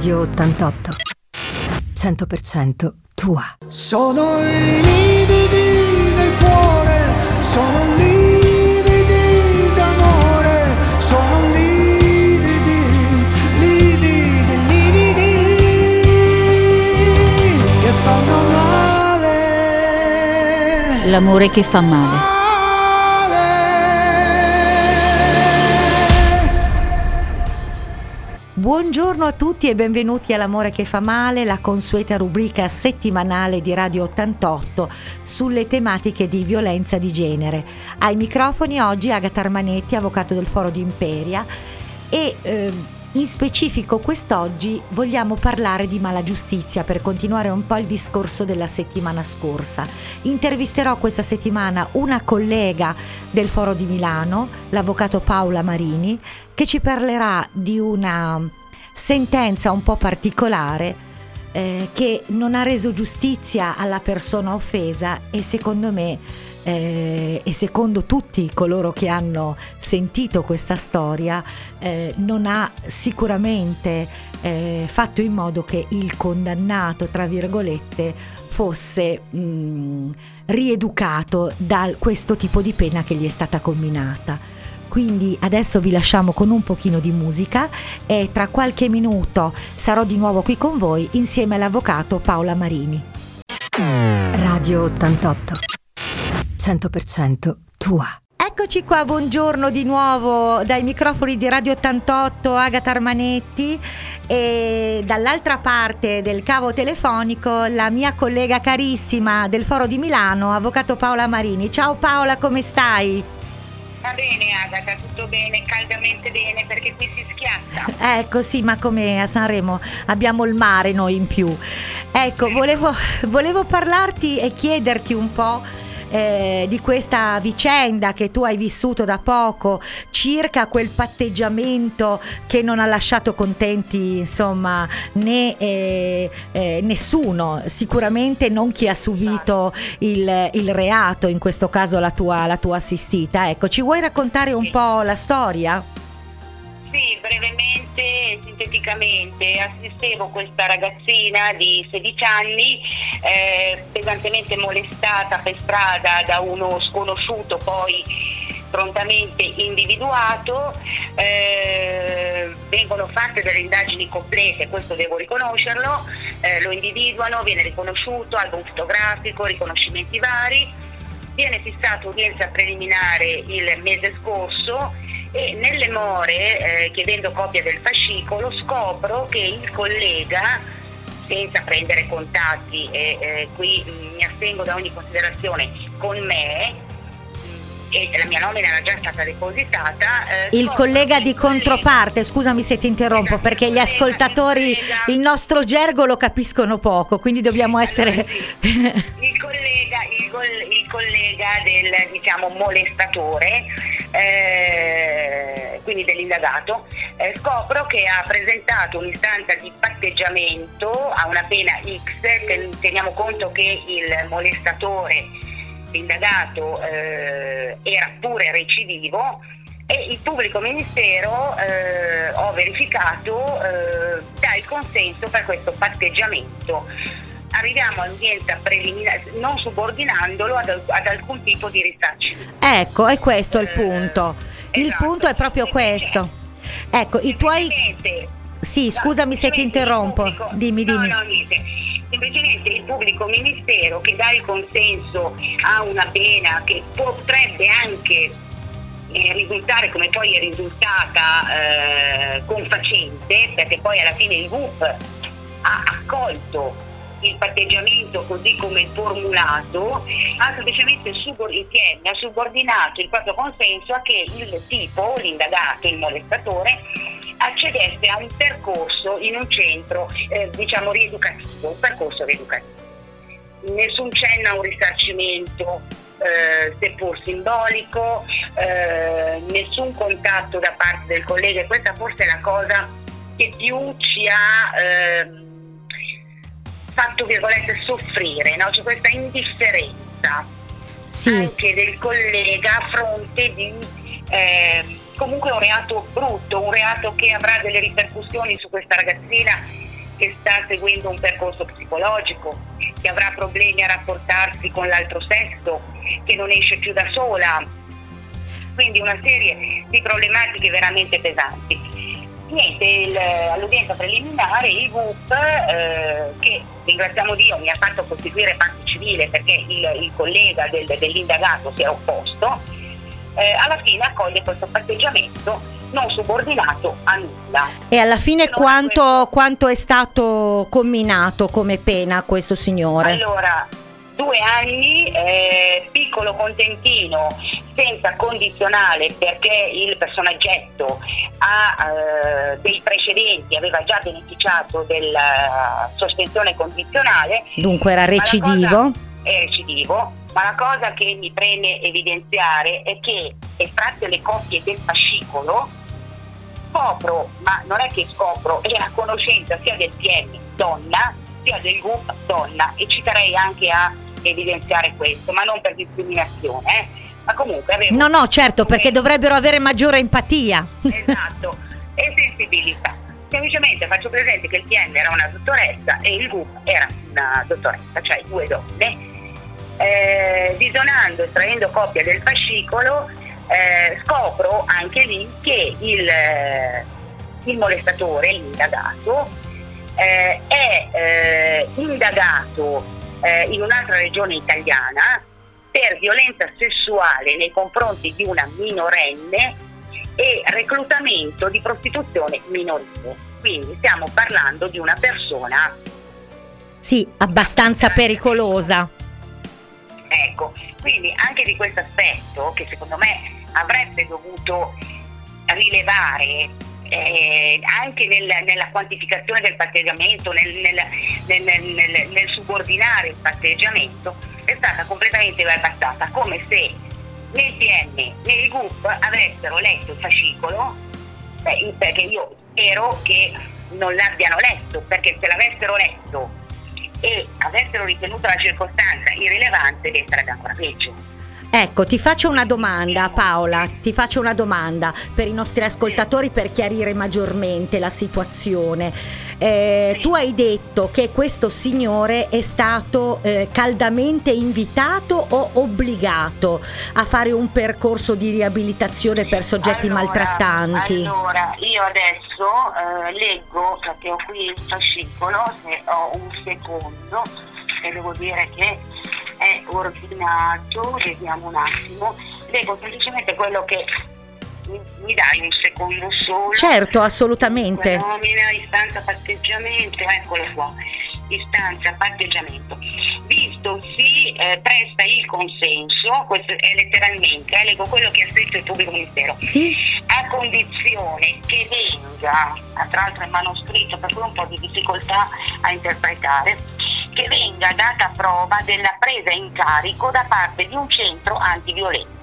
Radio 88. 100% tua. Sono i lividi del cuore, sono lividi d'amore, sono lividi, lividi, lividi che fanno male. L'amore che fa male. Buongiorno a tutti e benvenuti all'Amore che fa male, la consueta rubrica settimanale di Radio 88 sulle tematiche di violenza di genere. Ai microfoni oggi Agata Armanetti, avvocato del Foro di Imperia e eh, in specifico quest'oggi vogliamo parlare di mala giustizia per continuare un po' il discorso della settimana scorsa. Intervisterò questa settimana una collega del Foro di Milano, l'avvocato Paola Marini, che ci parlerà di una sentenza un po' particolare eh, che non ha reso giustizia alla persona offesa e secondo me eh, e secondo tutti coloro che hanno sentito questa storia eh, non ha sicuramente eh, fatto in modo che il condannato, tra virgolette, fosse mh, mm, rieducato da questo tipo di pena che gli è stata comminata. Quindi adesso vi lasciamo con un pochino di musica e tra qualche minuto sarò di nuovo qui con voi insieme all'avvocato Paola Marini. Radio 88 100% tua. Eccoci qua, buongiorno di nuovo dai microfoni di Radio 88 Agata Armanetti e dall'altra parte del cavo telefonico la mia collega carissima del Foro di Milano, avvocato Paola Marini. Ciao Paola, come stai? Va bene Agata, tutto bene, caldamente bene perché qui si schiatta. Ecco sì, ma come a Sanremo abbiamo il mare noi in più. Ecco, volevo, volevo parlarti e chiederti un po' eh, di questa vicenda che tu hai vissuto da poco, circa quel patteggiamento che non ha lasciato contenti insomma né eh, eh, nessuno, sicuramente non chi ha subito il, il, reato, in questo caso la tua, la tua assistita. Ecco, ci vuoi raccontare un po' la storia? Sì, brevemente e sinteticamente assistevo questa ragazzina di 16 anni eh, pesantemente molestata per strada da uno sconosciuto poi prontamente individuato, eh, vengono fatte delle indagini complete, questo devo riconoscerlo, eh, lo individuano, viene riconosciuto, album fotografico, riconoscimenti vari, viene fissata udienza preliminare il mese scorso e nelle more, eh, chiedendo copia del fascicolo, scopro che il collega, senza prendere contatti, e eh, qui mi astengo da ogni considerazione, con me, e la mia nomina era già stata depositata. Eh, il collega di controparte, scusami se ti interrompo, esatto, perché gli ascoltatori collega, il nostro gergo lo capiscono poco, quindi dobbiamo essere... il, collega, il, il collega del diciamo, molestatore, eh, quindi dell'indagato, eh, scopro che ha presentato un'istanza di patteggiamento a una pena X, teniamo conto che il molestatore l'indagato eh, era pure recidivo e il pubblico ministero, eh, ho verificato, eh, dà il consenso per questo patteggiamento. Arriviamo all'udienza preliminare non subordinandolo ad, ad alcun tipo di risarcimento. Ecco, è questo il punto. Il esatto. punto è proprio questo. Ecco, i tuoi... Sì, scusami se ti interrompo. Pubblico... Dimmi, dimmi. No, no, niente semplicemente il pubblico ministero che dà il consenso a una pena che potrebbe anche eh, risultare come poi è risultata eh, confacente, perché poi alla fine il GUP ha accolto il patteggiamento così come formulato, ha semplicemente subordinato, ha subordinato il proprio consenso a che il tipo, l'indagato, il molestatore, accedesse a un percorso in un centro eh, diciamo rieducativo, un percorso rieducativo. Nessun cenno a un risarcimento eh, seppur simbolico, eh, nessun contatto da parte del collega, questa forse è la cosa che più ci ha ehm, fatto virgolette soffrire, no? c'è questa indifferenza sì. anche del collega a fronte di eh, comunque un reato brutto, un reato che avrà delle ripercussioni su questa ragazzina che sta seguendo un percorso psicologico, che avrà problemi a rapportarsi con l'altro sesso, che non esce più da sola. Quindi una serie di problematiche veramente pesanti. Niente, il, all'udienza preliminare il GUP, eh, che ringraziamo Dio mi ha fatto costituire parte civile perché il, il collega del, dell'indagato si è opposto, eh, alla fine accoglie questo patteggiamento non subordinato a nulla. E alla fine quanto, questo- quanto è stato comminato come pena a questo signore? Allora, due anni, eh, piccolo contentino senza condizionale perché il personaggetto ha eh, dei precedenti, aveva già beneficiato della sospensione condizionale, Dunque era la recidivo? è recidivo, ma la cosa che mi preme evidenziare è che estratte le copie del fascicolo scopro, ma non è che scopro, è a conoscenza sia del PM donna sia del GUP donna e ci terrei anche a evidenziare questo, ma non per discriminazione, eh. ma comunque avevo No, no, certo, perché come- dovrebbero avere maggiore empatia. Esatto, e sensibilità. Semplicemente faccio presente che il PM era una dottoressa e il GUP era una dottoressa, cioè due donne. Eh, disonando, estraendo copia del fascicolo, eh, scopro anche lì che il, eh, il molestatore, l'indagato, eh, è eh, indagato eh, in un'altra regione italiana per violenza sessuale nei confronti di una minorenne e reclutamento di prostituzione minorile. Quindi stiamo parlando di una persona, Sì, abbastanza pericolosa. ecco, quindi anche di questo aspetto che secondo me avrebbe dovuto rilevare eh, anche nel- nella quantificazione del patteggiamento, nel, nel- nel- nel- nel- nel subordinare il patteggiamento, è stata completamente bypassata, come se né il PM né il GUP avessero letto il fascicolo, beh, perché io spero che non l'abbiano letto, perché se l'avessero letto e avessero ritenuto la circostanza irrilevante, sarebbe ancora peggio. Ecco, ti faccio una domanda Paola, ti faccio una domanda per i nostri ascoltatori per chiarire maggiormente la situazione. Eh, tu hai detto che questo signore è stato eh, caldamente invitato o obbligato a fare un percorso di riabilitazione per soggetti Allora, maltrattanti? Allora, io adesso eh, leggo, perché ho qui il fascicolo, se ho un secondo, e devo dire che è ordinato, vediamo un attimo, leggo semplicemente quello che mi, dai un secondo solo. Certo, assolutamente. Nomina, istanza, patteggiamento, eccolo qua. Istanza, patteggiamento. Visto si eh, presta il consenso, questo è letteralmente, eh, leggo quello che ha scritto il pubblico ministero, Sì? a condizione che venga, tra l'altro è manoscritto per cui ho un po' di difficoltà a interpretare, che venga data prova della presa in carico da parte di un centro antiviolenza.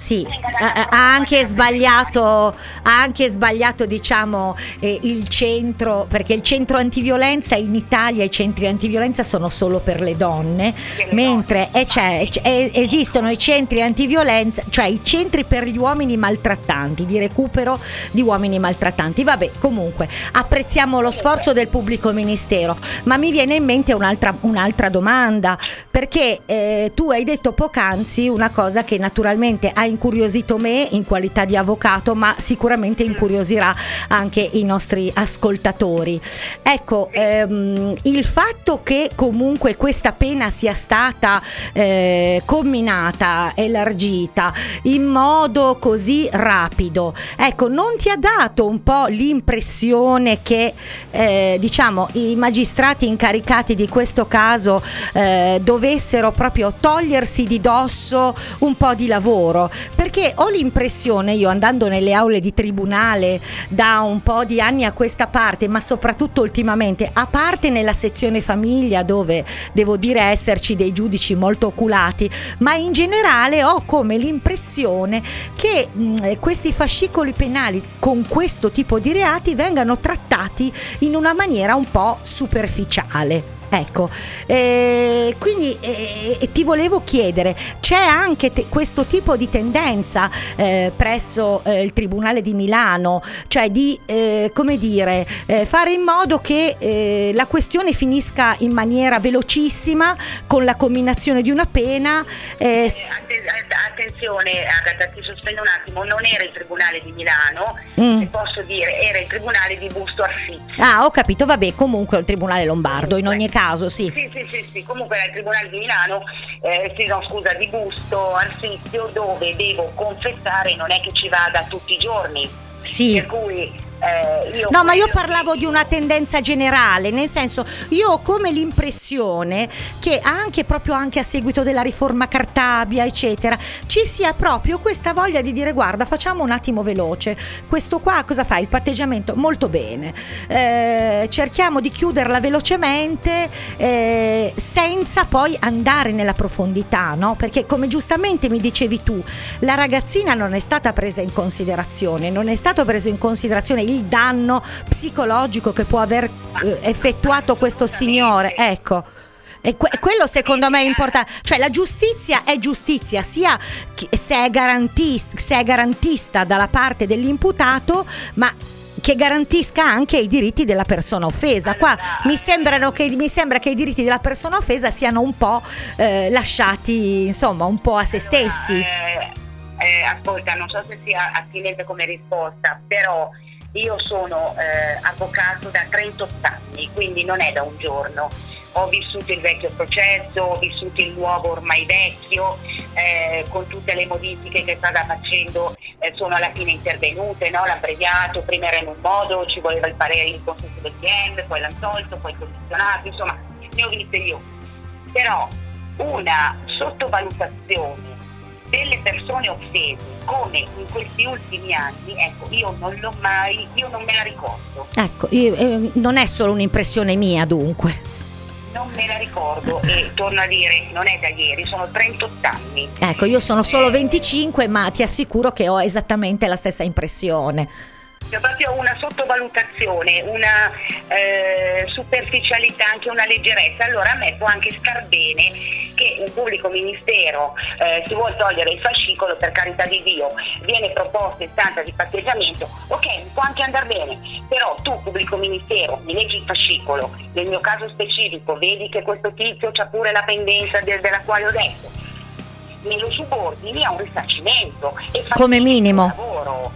Sì, ha, anche sbagliato, ha anche sbagliato diciamo eh, il centro, perché il centro antiviolenza in Italia i centri antiviolenza sono solo per le donne, mentre eh, c'è- c'è- eh, esistono i centri antiviolenza, cioè i centri per gli uomini maltrattanti, di recupero di uomini maltrattanti. Vabbè, comunque apprezziamo lo sforzo del pubblico ministero, ma mi viene in mente un'altra, un'altra domanda, perché eh, tu hai detto poc'anzi una cosa che naturalmente ha incuriosito me in qualità di avvocato, ma sicuramente incuriosirà anche i nostri ascoltatori. Ecco, ehm, il fatto che comunque questa pena sia stata eh, comminata, elargita in modo così rapido, ecco, non ti ha dato un po' l'impressione che eh, diciamo i magistrati incaricati di questo caso eh, dovessero proprio togliersi di dosso un po' di lavoro? Perché ho l'impressione, io andando nelle aule di tribunale da un po' di anni a questa parte, ma soprattutto ultimamente, a parte nella sezione famiglia dove devo dire esserci dei giudici molto oculati, ma in generale ho come l'impressione che mh, questi fascicoli penali con questo tipo di reati vengano trattati in una maniera un po' superficiale. Ecco, eh, quindi eh, ti volevo chiedere, c'è anche te- questo tipo di tendenza eh, presso eh, il Tribunale di Milano, cioè di, eh, come dire, eh, fare in modo che la questione finisca in maniera velocissima con la comminazione di una pena? attenzione, Agatha, ti sospendo un attimo, non era il Tribunale di Milano, mm. posso dire, era il Tribunale di Busto Arsizio. Ah, ho capito, vabbè, comunque il Tribunale Lombardo, in ogni caso, sì. Sì, sì, sì, sì. comunque era il Tribunale di Milano, eh, sì, no, scusa, di Busto Arsizio, dove devo confessare non è che ci vada tutti i giorni. Sì. Per cui eh, no, ma io parlavo di una tendenza generale, nel senso, io ho come l'impressione che anche proprio anche a seguito della riforma Cartabia, eccetera, ci sia proprio questa voglia di dire guarda, facciamo un attimo veloce. Questo qua cosa fa? Il patteggiamento molto bene. Eh, cerchiamo di chiuderla velocemente eh, senza poi andare nella profondità, no? Perché come giustamente mi dicevi tu, la ragazzina non è stata presa in considerazione, non è stato preso in considerazione il danno psicologico che può aver eh, effettuato questo signore. Ecco. E que- quello secondo me è importante, cioè la giustizia è giustizia sia se è, garantista, se è garantista dalla parte dell'imputato, ma che garantisca anche i diritti della persona offesa. Qua mi, che, mi, sembra che i diritti della persona offesa siano un po' eh, lasciati, insomma, un po' a se stessi. Eh, eh, ascolta, non so se sia attinente come risposta, però io sono eh, avvocato da 38 anni, quindi non è da un giorno. Ho vissuto il vecchio processo, ho vissuto il nuovo ormai vecchio, eh, con tutte le modifiche che stava facendo eh, sono alla fine intervenute, no? l'abbreviato, prima era in un modo, ci voleva il parere in consenso del PM, poi l'hanno tolto, poi condizionato, insomma ne ho viste io. Però una sottovalutazione delle persone offese come in questi ultimi anni, ecco, io non l'ho mai, io non me la ricordo. Ecco, io, eh, non è solo un'impressione mia dunque. Non me la ricordo e torno a dire, non è da ieri, sono 38 anni. Ecco, io sono solo 25, eh, ma ti assicuro che ho esattamente la stessa impressione c'è proprio una sottovalutazione, una eh, superficialità, anche una leggerezza. Allora a me può anche star bene che un pubblico ministero eh, si vuole togliere il fascicolo, per carità di Dio, viene proposta istanza di patteggiamento, ok, può anche andare bene, però tu pubblico ministero mi leggi il fascicolo, nel mio caso specifico vedi che questo tizio ha pure la pendenza de- della quale ho detto, me lo subordini a un risarcimento e come minimo. lavoro.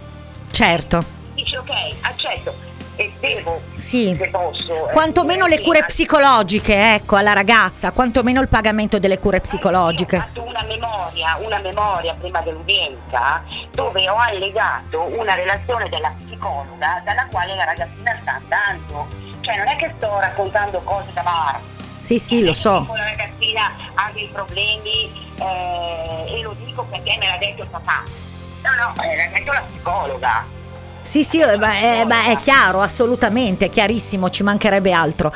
Certo dici ok, accetto e devo, sì. se posso. Eh, quantomeno le cure psicologiche, ecco, alla ragazza, quantomeno il pagamento delle cure psicologiche. Ho fatto una memoria, una memoria prima dell'udienza dove ho allegato una relazione della psicologa dalla quale la ragazzina sta andando. Cioè non è che sto raccontando cose da bar. Sì, sì, lo so. La ragazzina ha dei problemi eh, e lo dico perché me l'ha detto il papà. No, no, eh, l'ha detto la psicologa. Sì, sì, eh, ma è, ma è, chiaro, assolutamente, è chiarissimo, ci mancherebbe altro.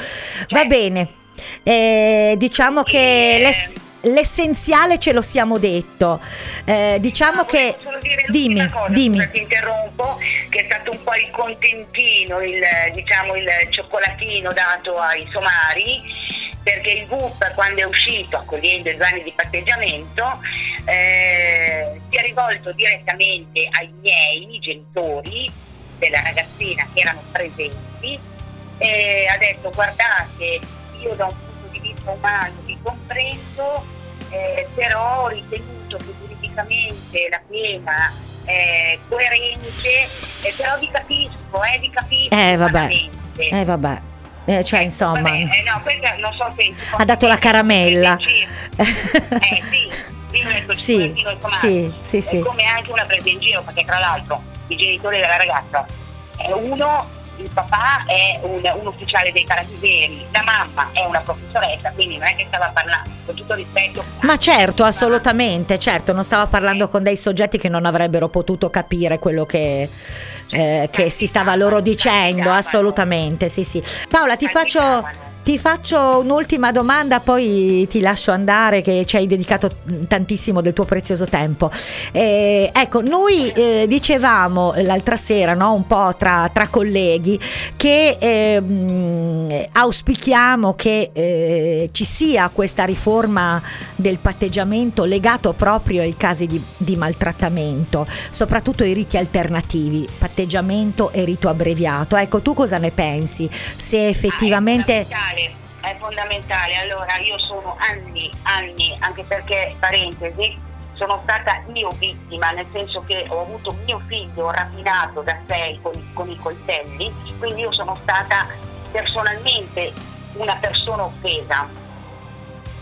Va bene, eh, diciamo che l'ess- l'essenziale ce lo siamo detto. Eh, diciamo che... dimmi, cosa, dimmi. Ti interrompo, che è stato un po' il contentino, il, diciamo il cioccolatino dato ai somari, perché il GUP quando è uscito accogliendo i anni di patteggiamento eh, si è rivolto direttamente ai miei genitori della ragazzina che erano presenti e ha detto guardate io da un punto di vista umano vi comprendo eh, però ho ritenuto che giuridicamente la pena è coerente eh, però vi capisco eh, vi capisco eh vabbè. eh vabbè eh, cioè insomma vabbè, eh, no, questa, non so se ha dato la caramella eh sì io sì, sì, sì, sì. come anche una presa in giro perché tra l'altro i genitori della ragazza è uno il papà è un, un, ufficiale dei carabinieri, la mamma è una professoressa, quindi non è che stava parlando, con tutto rispetto. Ma certo, assolutamente, certo, non stava parlando eh. con dei soggetti che non avrebbero potuto capire quello che, eh, che si stava loro dicendo, assolutamente, sì sì. Paola, ti faccio Ti faccio un'ultima domanda, poi ti lascio andare che ci hai dedicato tantissimo del tuo prezioso tempo. Eh, ecco, noi eh, dicevamo l'altra sera, no, un po' tra, tra colleghi, che eh, auspichiamo che eh, ci sia questa riforma del patteggiamento legato proprio ai casi di, di maltrattamento, soprattutto ai riti alternativi, patteggiamento e rito abbreviato. Ecco, tu cosa ne pensi? Se effettivamente... Ah, è fondamentale. Allora, io sono anni, anni, anche perché, parentesi, sono stata io vittima, nel senso che ho avuto mio figlio rapinato da sei con, con i coltelli, quindi io sono stata personalmente una persona offesa.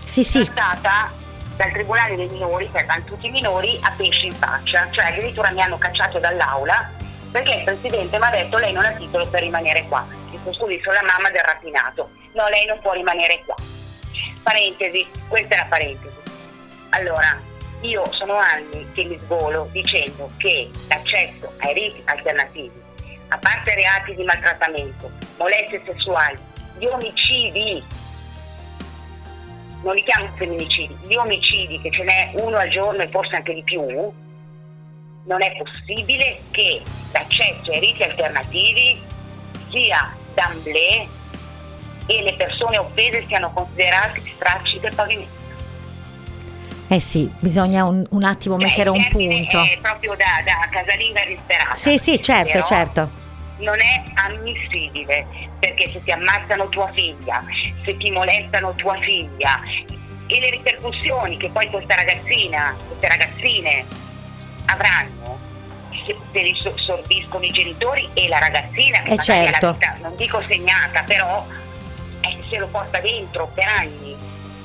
Sì, sì. Sono stata dal Tribunale dei minori, che erano tutti minori, a pesci in faccia, cioè addirittura mi hanno cacciato dall'aula perché il Presidente mi ha detto lei non ha titolo per rimanere qua. Scusi, sono la mamma del rapinato no, lei non può rimanere qua. Parentesi, questa è la parentesi. Allora, io sono anni che mi svolo dicendo che l'accesso ai riti alternativi, a parte reati di maltrattamento, molestie sessuali, gli omicidi, non li chiamo femminicidi, gli omicidi che ce n'è uno al giorno e forse anche di più, non è possibile che l'accesso ai riti alternativi sia d'amblè e le persone offese siano considerate stracci del pavimento. Eh sì, bisogna un, un attimo cioè, mettere un punto. È proprio da, da casalinga disperata. Sì, sì, certo, Però certo. Non è ammissibile perché se ti ammazzano tua figlia, se ti molestano tua figlia e le ripercussioni che poi questa ragazzina, queste ragazzine avranno se li sorbiscono i genitori e la ragazzina che eh certo. vita, non dico segnata, però se lo porta dentro per anni.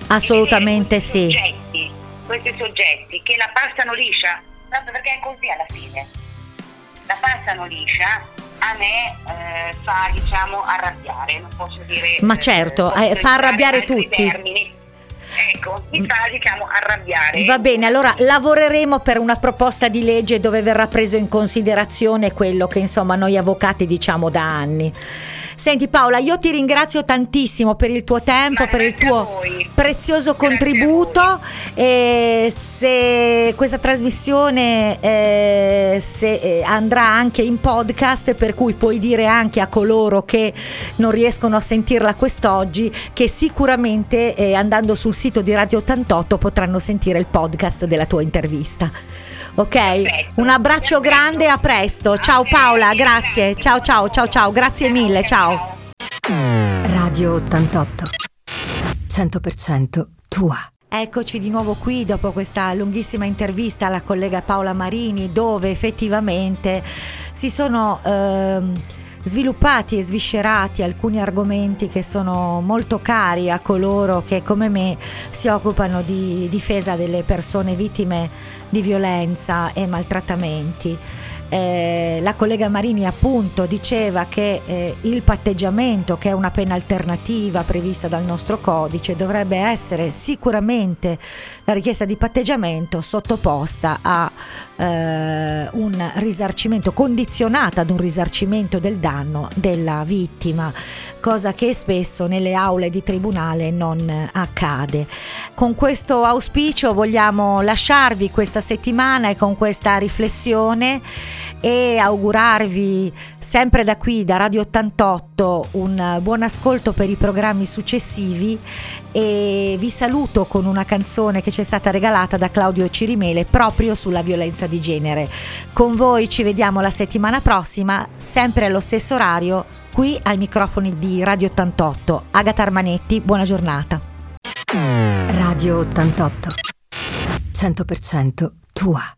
Assolutamente sì. Soggetti, questi soggetti che la passano liscia, perché è così alla fine, la passano liscia a me eh, fa diciamo arrabbiare, non posso dire... Ma certo, eh, fa arrabbiare tutti. Termini ecco, mi fa diciamo arrabbiare. Va bene, allora lavoreremo per una proposta di legge dove verrà preso in considerazione quello che insomma noi avvocati diciamo da anni. Senti Paola, io ti ringrazio tantissimo per il tuo tempo, per il tuo prezioso contributo. E se questa trasmissione eh, se, eh, andrà anche in podcast, per cui puoi dire anche a coloro che non riescono a sentirla quest'oggi che sicuramente eh, andando sul sito di Radio 88 potranno sentire il podcast della tua intervista. Ok? Perfetto. Un abbraccio Perfetto. grande, a presto. Ciao Paola, grazie. Ciao ciao ciao ciao, grazie mille, ciao. Radio 88. 100% tua. Eccoci di nuovo qui dopo questa lunghissima intervista alla collega Paola Marini dove effettivamente si sono... Ehm, sviluppati e sviscerati alcuni argomenti che sono molto cari a coloro che come me si occupano di difesa delle persone vittime di violenza e maltrattamenti. Eh, la collega Marini appunto diceva che eh, il patteggiamento, che è una pena alternativa prevista dal nostro codice, dovrebbe essere sicuramente la richiesta di patteggiamento sottoposta a eh, un risarcimento, condizionata ad un risarcimento del danno della vittima, cosa che spesso nelle aule di tribunale non accade. Con questo auspicio vogliamo lasciarvi questa settimana e con questa riflessione e augurarvi sempre da qui, da Radio 88, un buon ascolto per i programmi successivi e vi saluto con una canzone che ci è stata regalata da Claudio Cirimele proprio sulla violenza di genere. Con voi ci vediamo la settimana prossima, sempre allo stesso orario, qui ai microfoni di Radio 88. Agata Armanetti, buona giornata. Radio 88. 100% tua.